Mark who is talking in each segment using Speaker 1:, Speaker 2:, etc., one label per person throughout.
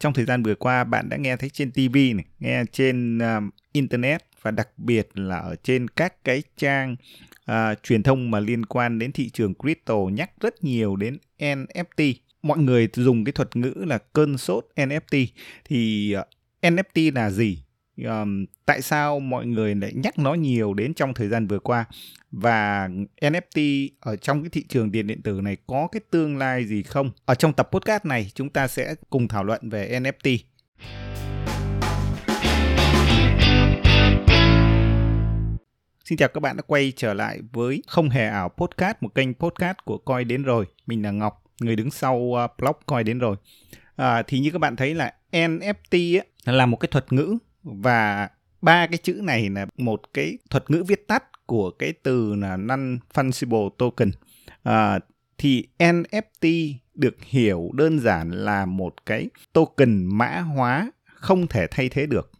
Speaker 1: trong thời gian vừa qua bạn đã nghe thấy trên TV này, nghe trên uh, internet và đặc biệt là ở trên các cái trang uh, truyền thông mà liên quan đến thị trường crypto nhắc rất nhiều đến NFT. Mọi người dùng cái thuật ngữ là cơn sốt NFT thì à, uh, NFT là gì? Um, tại sao mọi người lại nhắc nó nhiều đến trong thời gian vừa qua và NFT ở trong cái thị trường tiền điện tử này có cái tương lai gì không? Ở trong tập podcast này chúng ta sẽ cùng thảo luận về NFT. Xin chào các bạn đã quay trở lại với Không Hề Ảo Podcast, một kênh podcast của Coi Đến Rồi. Mình là Ngọc, người đứng sau uh, blog Coi Đến Rồi. À, thì như các bạn thấy là NFT ấy, là một cái thuật ngữ và ba cái chữ này là một cái thuật ngữ viết tắt của cái từ là non-fungible token. À, thì NFT được hiểu đơn giản là một cái token mã hóa không thể thay thế được.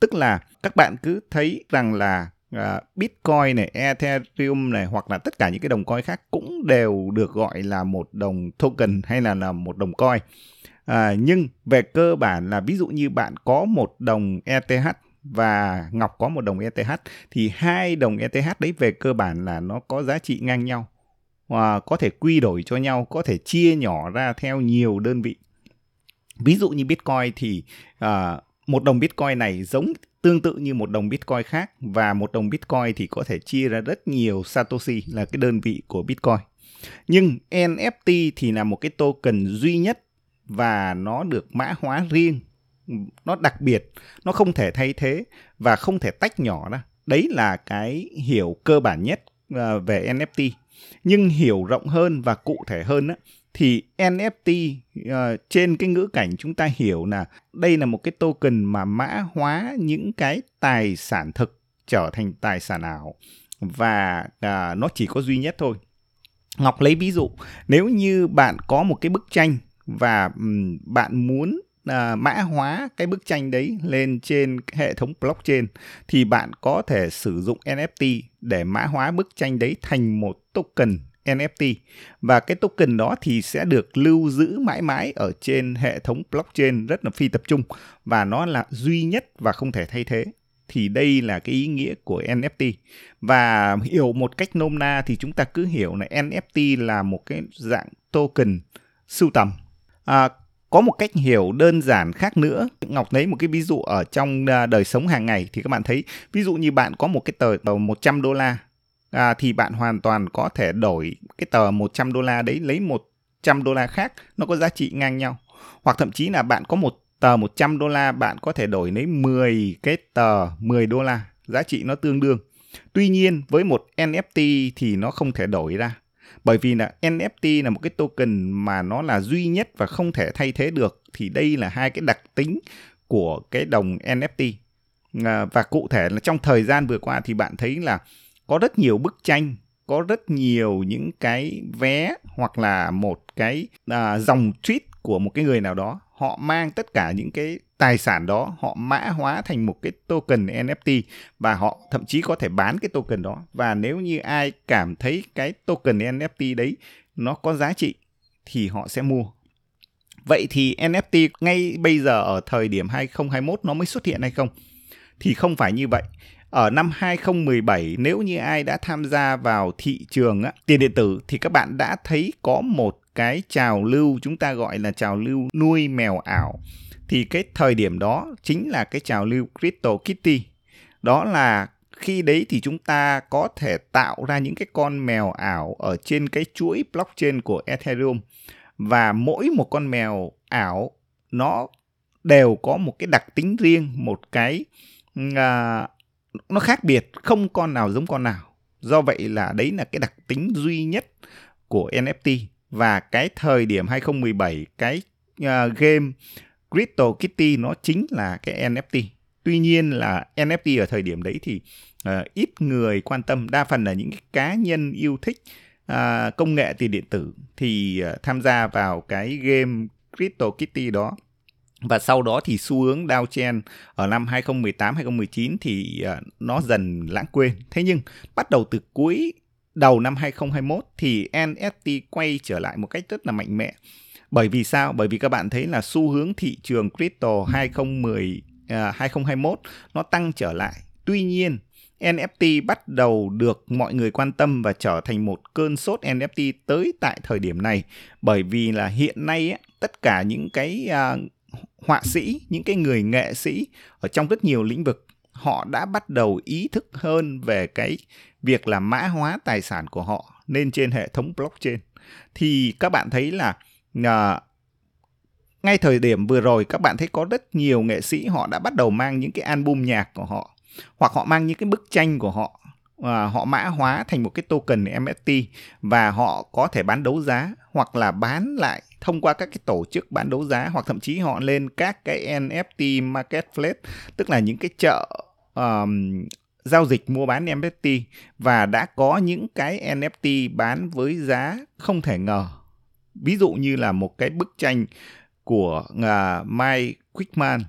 Speaker 1: Tức là các bạn cứ thấy rằng là uh, Bitcoin này, Ethereum này hoặc là tất cả những cái đồng coin khác cũng đều được gọi là một đồng token hay là là một đồng coin. À, nhưng về cơ bản là ví dụ như bạn có một đồng ETH và Ngọc có một đồng ETH thì hai đồng ETH đấy về cơ bản là nó có giá trị ngang nhau và có thể quy đổi cho nhau, có thể chia nhỏ ra theo nhiều đơn vị. Ví dụ như Bitcoin thì à, một đồng Bitcoin này giống tương tự như một đồng Bitcoin khác và một đồng Bitcoin thì có thể chia ra rất nhiều Satoshi là cái đơn vị của Bitcoin. Nhưng NFT thì là một cái token duy nhất và nó được mã hóa riêng. Nó đặc biệt nó không thể thay thế và không thể tách nhỏ ra. Đấy là cái hiểu cơ bản nhất à, về NFT nhưng hiểu rộng hơn và cụ thể hơn á, thì NFT uh, à, trên cái ngữ cảnh chúng ta hiểu là đây là một cái token mà mã hóa những cái tài sản thực trở thành tài sản ảo. Và uh, nó chỉ có duy nhất thôi. Ngọc lấy ví dụ, nếu như bạn có một cái bức tranh và bạn muốn à, mã hóa cái bức tranh đấy lên trên hệ thống blockchain thì bạn có thể sử dụng NFT để mã hóa bức tranh đấy thành một token NFT và cái token đó thì sẽ được lưu giữ mãi mãi ở trên hệ thống blockchain rất là phi tập trung và nó là duy nhất và không thể thay thế. Thì đây là cái ý nghĩa của NFT và hiểu một cách nôm na thì chúng ta cứ hiểu là NFT là một cái dạng token sưu tầm à, có một cách hiểu đơn giản khác nữa. Ngọc lấy một cái ví dụ ở trong à, đời sống hàng ngày thì các bạn thấy. Ví dụ như bạn có một cái tờ tờ 100 đô la à, thì bạn hoàn toàn có thể đổi cái tờ 100 đô la đấy lấy 100 đô la khác nó có giá trị ngang nhau. Hoặc thậm chí là bạn có một tờ 100 đô la bạn có thể đổi lấy 10 cái tờ 10 đô la. Giá trị nó tương đương. Tuy nhiên với một NFT thì nó không thể đổi ra bởi vì là NFT là một cái token mà nó là duy nhất và không thể thay thế được thì đây là hai cái đặc tính của cái đồng NFT à, và cụ thể là trong thời gian vừa qua thì bạn thấy là có rất nhiều bức tranh có rất nhiều những cái vé hoặc là một cái à, dòng tweet của một cái người nào đó họ mang tất cả những cái tài sản đó họ mã hóa thành một cái token NFT và họ thậm chí có thể bán cái token đó và nếu như ai cảm thấy cái token NFT đấy nó có giá trị thì họ sẽ mua. Vậy thì NFT ngay bây giờ ở thời điểm 2021 nó mới xuất hiện hay không? Thì không phải như vậy. Ở năm 2017 nếu như ai đã tham gia vào thị trường á, tiền điện tử thì các bạn đã thấy có một cái trào lưu chúng ta gọi là trào lưu nuôi mèo ảo thì cái thời điểm đó chính là cái trào lưu Crypto Kitty. Đó là khi đấy thì chúng ta có thể tạo ra những cái con mèo ảo ở trên cái chuỗi blockchain của Ethereum và mỗi một con mèo ảo nó đều có một cái đặc tính riêng, một cái uh, nó khác biệt, không con nào giống con nào. Do vậy là đấy là cái đặc tính duy nhất của NFT và cái thời điểm 2017 cái uh, game Crypto Kitty nó chính là cái NFT. Tuy nhiên là NFT ở thời điểm đấy thì uh, ít người quan tâm, đa phần là những cái cá nhân yêu thích uh, công nghệ tiền điện tử thì uh, tham gia vào cái game Crypto Kitty đó. Và sau đó thì xu hướng downtrend ở năm 2018 2019 thì uh, nó dần lãng quên. Thế nhưng bắt đầu từ cuối đầu năm 2021 thì NFT quay trở lại một cách rất là mạnh mẽ Bởi vì sao? Bởi vì các bạn thấy là xu hướng thị trường crypto 2010 à, 2021 nó tăng trở lại. Tuy nhiên, NFT bắt đầu được mọi người quan tâm và trở thành một cơn sốt NFT tới tại thời điểm này bởi vì là hiện nay ấy, tất cả những cái uh, họa sĩ, những cái người nghệ sĩ ở trong rất nhiều lĩnh vực họ đã bắt đầu ý thức hơn về cái việc là mã hóa tài sản của họ lên trên hệ thống blockchain. Thì các bạn thấy là uh, ngay thời điểm vừa rồi các bạn thấy có rất nhiều nghệ sĩ họ đã bắt đầu mang những cái album nhạc của họ hoặc họ mang những cái bức tranh của họ à, họ mã hóa thành một cái token NFT và họ có thể bán đấu giá hoặc là bán lại thông qua các cái tổ chức bán đấu giá hoặc thậm chí họ lên các cái NFT marketplace tức là những cái chợ um, giao dịch mua bán NFT và đã có những cái NFT bán với giá không thể ngờ. Ví dụ như là một cái bức tranh của uh, Mike Quickman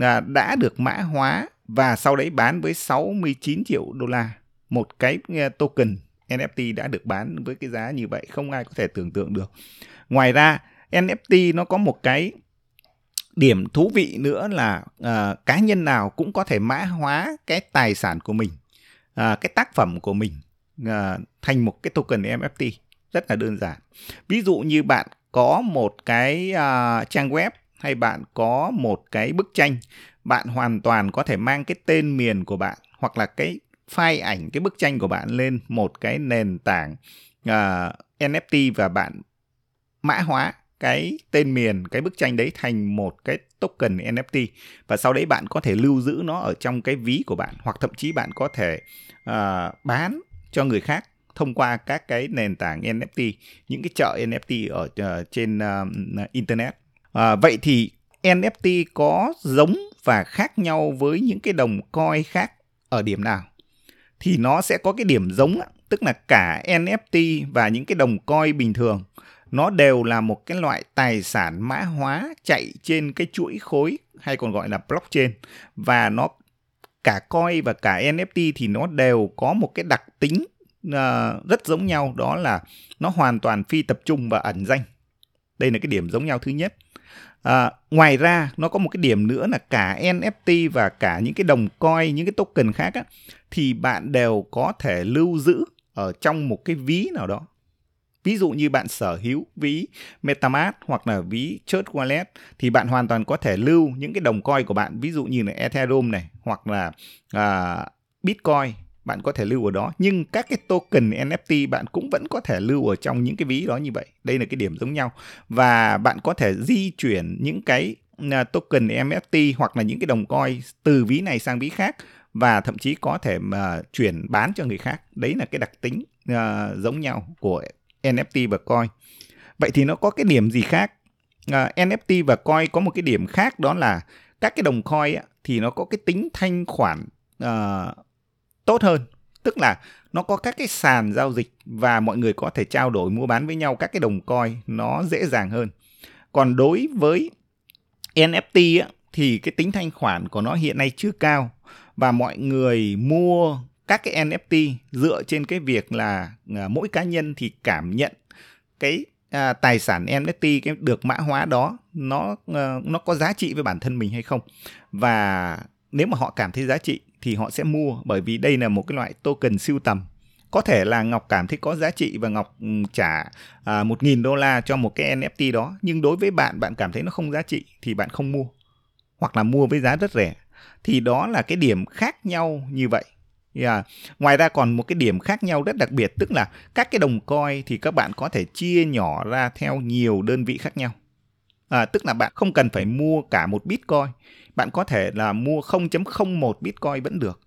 Speaker 1: uh, đã được mã hóa và sau đấy bán với 69 triệu đô la. Một cái à, token NFT đã được bán với cái giá như vậy không ai có thể tưởng tượng được. Ngoài ra NFT nó có một cái điểm thú vị nữa là uh, cá nhân nào cũng có thể mã hóa cái tài sản của mình uh, cái tác phẩm của mình uh, thành một cái token NFT rất là đơn giản ví dụ như bạn có một cái uh, trang web hay bạn có một cái bức tranh bạn hoàn toàn có thể mang cái tên miền của bạn hoặc là cái file ảnh cái bức tranh của bạn lên một cái nền tảng à, uh, NFT và bạn mã hóa cái tên miền cái bức tranh đấy thành một cái token NFT và sau đấy bạn có thể lưu giữ nó ở trong cái ví của bạn hoặc thậm chí bạn có thể uh, bán cho người khác thông qua các cái nền tảng NFT những cái chợ NFT ở uh, trên uh, internet. Uh, vậy thì NFT có giống và khác nhau với những cái đồng coin khác ở điểm nào? Thì nó sẽ có cái điểm giống tức là cả NFT và những cái đồng coin bình thường nó đều là một cái loại tài sản mã hóa chạy trên cái chuỗi khối hay còn gọi là blockchain. Và nó cả coin và cả NFT thì nó đều có một cái đặc tính uh, rất giống nhau đó là nó hoàn toàn phi tập trung và ẩn danh đây là cái điểm giống nhau thứ nhất. À, ngoài ra nó có một cái điểm nữa là cả NFT và cả những cái đồng coin những cái token khác á, thì bạn đều có thể lưu giữ ở trong một cái ví nào đó. Ví dụ như bạn sở hữu ví MetaMask hoặc là ví Church Wallet thì bạn hoàn toàn có thể lưu những cái đồng coin của bạn. Ví dụ như là Ethereum này hoặc là uh, Bitcoin bạn có thể lưu ở đó nhưng các cái token NFT bạn cũng vẫn có thể lưu ở trong những cái ví đó như vậy đây là cái điểm giống nhau và bạn có thể di chuyển những cái à, token NFT hoặc là những cái đồng coin từ ví này sang ví khác và thậm chí có thể mà chuyển bán cho người khác đấy là cái đặc tính uh, giống nhau của NFT và coin. Vậy thì nó có cái điểm gì khác? À, uh, NFT và coin có một cái điểm khác đó là các cái đồng coin á, thì nó có cái tính thanh khoản uh, tốt hơn. Tức là nó có các cái sàn giao dịch và mọi người có thể trao đổi mua bán với nhau các cái đồng coin nó dễ dàng hơn. Còn đối với NFT á, thì cái tính thanh khoản của nó hiện nay chưa cao và mọi người mua các cái NFT dựa trên cái việc là à, mỗi cá nhân thì cảm nhận cái à, tài sản NFT cái được mã hóa đó nó à, nó có giá trị với bản thân mình hay không và nếu mà họ cảm thấy giá trị thì họ sẽ mua bởi vì đây là một cái loại token siêu tầm có thể là ngọc cảm thấy có giá trị và ngọc ừ, trả à, một nghìn đô la cho một cái NFT đó nhưng đối với bạn bạn cảm thấy nó không giá trị thì bạn không mua hoặc là mua với giá rất rẻ thì đó là cái điểm khác nhau như vậy Yeah. Ngoài ra còn một cái điểm khác nhau rất đặc biệt tức là các cái đồng coin thì các bạn có thể chia nhỏ ra theo nhiều đơn vị khác nhau. À, tức là bạn không cần phải mua cả một bitcoin, bạn có thể là mua 0.01 bitcoin vẫn được.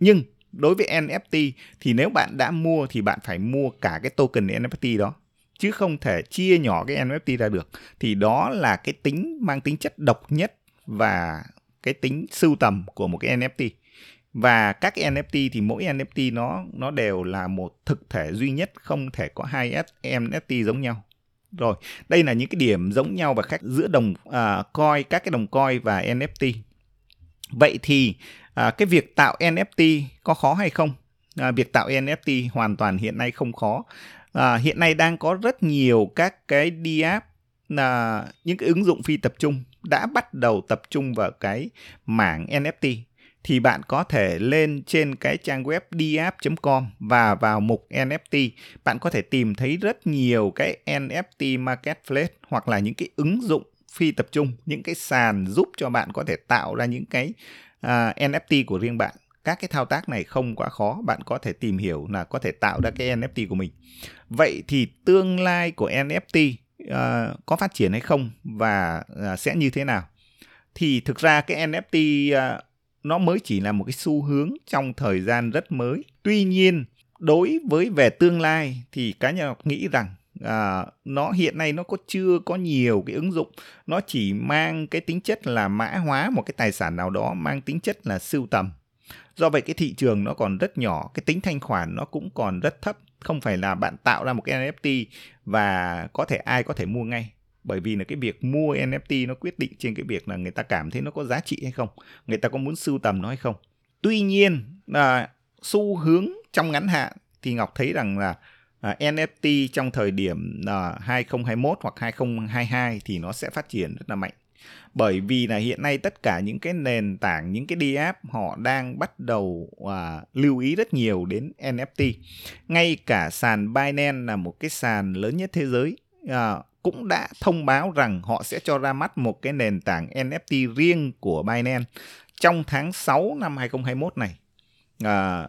Speaker 1: Nhưng đối với NFT thì nếu bạn đã mua thì bạn phải mua cả cái token NFT đó chứ không thể chia nhỏ cái NFT ra được. Thì đó là cái tính mang tính chất độc nhất và cái tính sưu tầm của một cái NFT và các cái NFT thì mỗi NFT nó nó đều là một thực thể duy nhất không thể có hai NFT giống nhau rồi đây là những cái điểm giống nhau và khác giữa đồng uh, coin các cái đồng coin và NFT vậy thì uh, cái việc tạo NFT có khó hay không? Uh, việc tạo NFT hoàn toàn hiện nay không khó. Uh, hiện nay đang có rất nhiều các cái DApp là những cái ứng dụng phi tập trung đã bắt đầu tập trung vào cái mảng NFT thì bạn có thể lên trên cái trang web diap.com và vào mục NFT bạn có thể tìm thấy rất nhiều cái NFT marketplace hoặc là những cái ứng dụng phi tập trung những cái sàn giúp cho bạn có thể tạo ra những cái à, uh, NFT của riêng bạn. Các cái thao tác này không quá khó bạn có thể tìm hiểu là có thể tạo ra cái NFT của mình. Vậy thì tương lai của NFT uh, à, có phát triển hay không và uh, sẽ như thế nào? Thì thực ra cái NFT uh, nó mới chỉ là một cái xu hướng trong thời gian rất mới. Tuy nhiên đối với về tương lai thì cá nhân học nghĩ rằng à, nó hiện nay nó có chưa có nhiều cái ứng dụng. Nó chỉ mang cái tính chất là mã hóa một cái tài sản nào đó mang tính chất là sưu tầm. Do vậy cái thị trường nó còn rất nhỏ cái tính thanh khoản nó cũng còn rất thấp. Không phải là bạn tạo ra một cái NFT và có thể ai có thể mua ngay bởi vì là cái việc mua NFT nó quyết định trên cái việc là người ta cảm thấy nó có giá trị hay không người ta có muốn sưu tầm nó hay không. Tuy nhiên là xu hướng trong ngắn hạn thì ngọc thấy rằng là à, NFT trong thời điểm à, 2021 hoặc 2022 thì nó sẽ phát triển rất là mạnh. Bởi vì là hiện nay tất cả những cái nền tảng những cái DApp họ đang bắt đầu à, lưu ý rất nhiều đến NFT ngay cả sàn Binance là một cái sàn lớn nhất thế giới à, cũng đã thông báo rằng họ sẽ cho ra mắt một cái nền tảng NFT riêng của Binance trong tháng 6 năm 2021 này. À,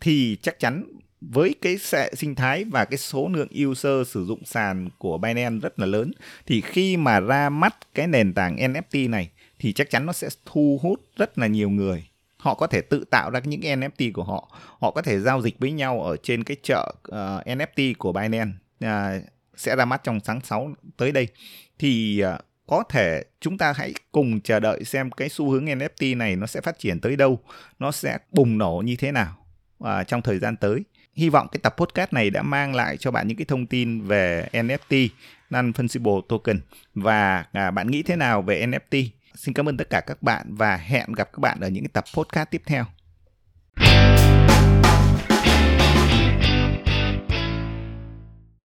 Speaker 1: thì chắc chắn với cái hệ sinh thái và cái số lượng user sử dụng sàn của Binance rất là lớn thì khi mà ra mắt cái nền tảng NFT này thì chắc chắn nó sẽ thu hút rất là nhiều người. Họ có thể tự tạo ra những NFT của họ. Họ có thể giao dịch với nhau ở trên cái chợ ờ, uh, NFT của Binance. Uh, sẽ ra mắt trong tháng 6 tới đây. Thì à, có thể chúng ta hãy cùng chờ đợi xem cái xu hướng NFT này nó sẽ phát triển tới đâu nó sẽ bùng nổ như thế nào à, trong thời gian tới. Hy vọng cái tập podcast này đã mang lại cho bạn những cái thông tin về NFT non-fungible token và à, bạn nghĩ thế nào về NFT xin cảm ơn tất cả các bạn và hẹn gặp các bạn ở những cái tập podcast tiếp theo.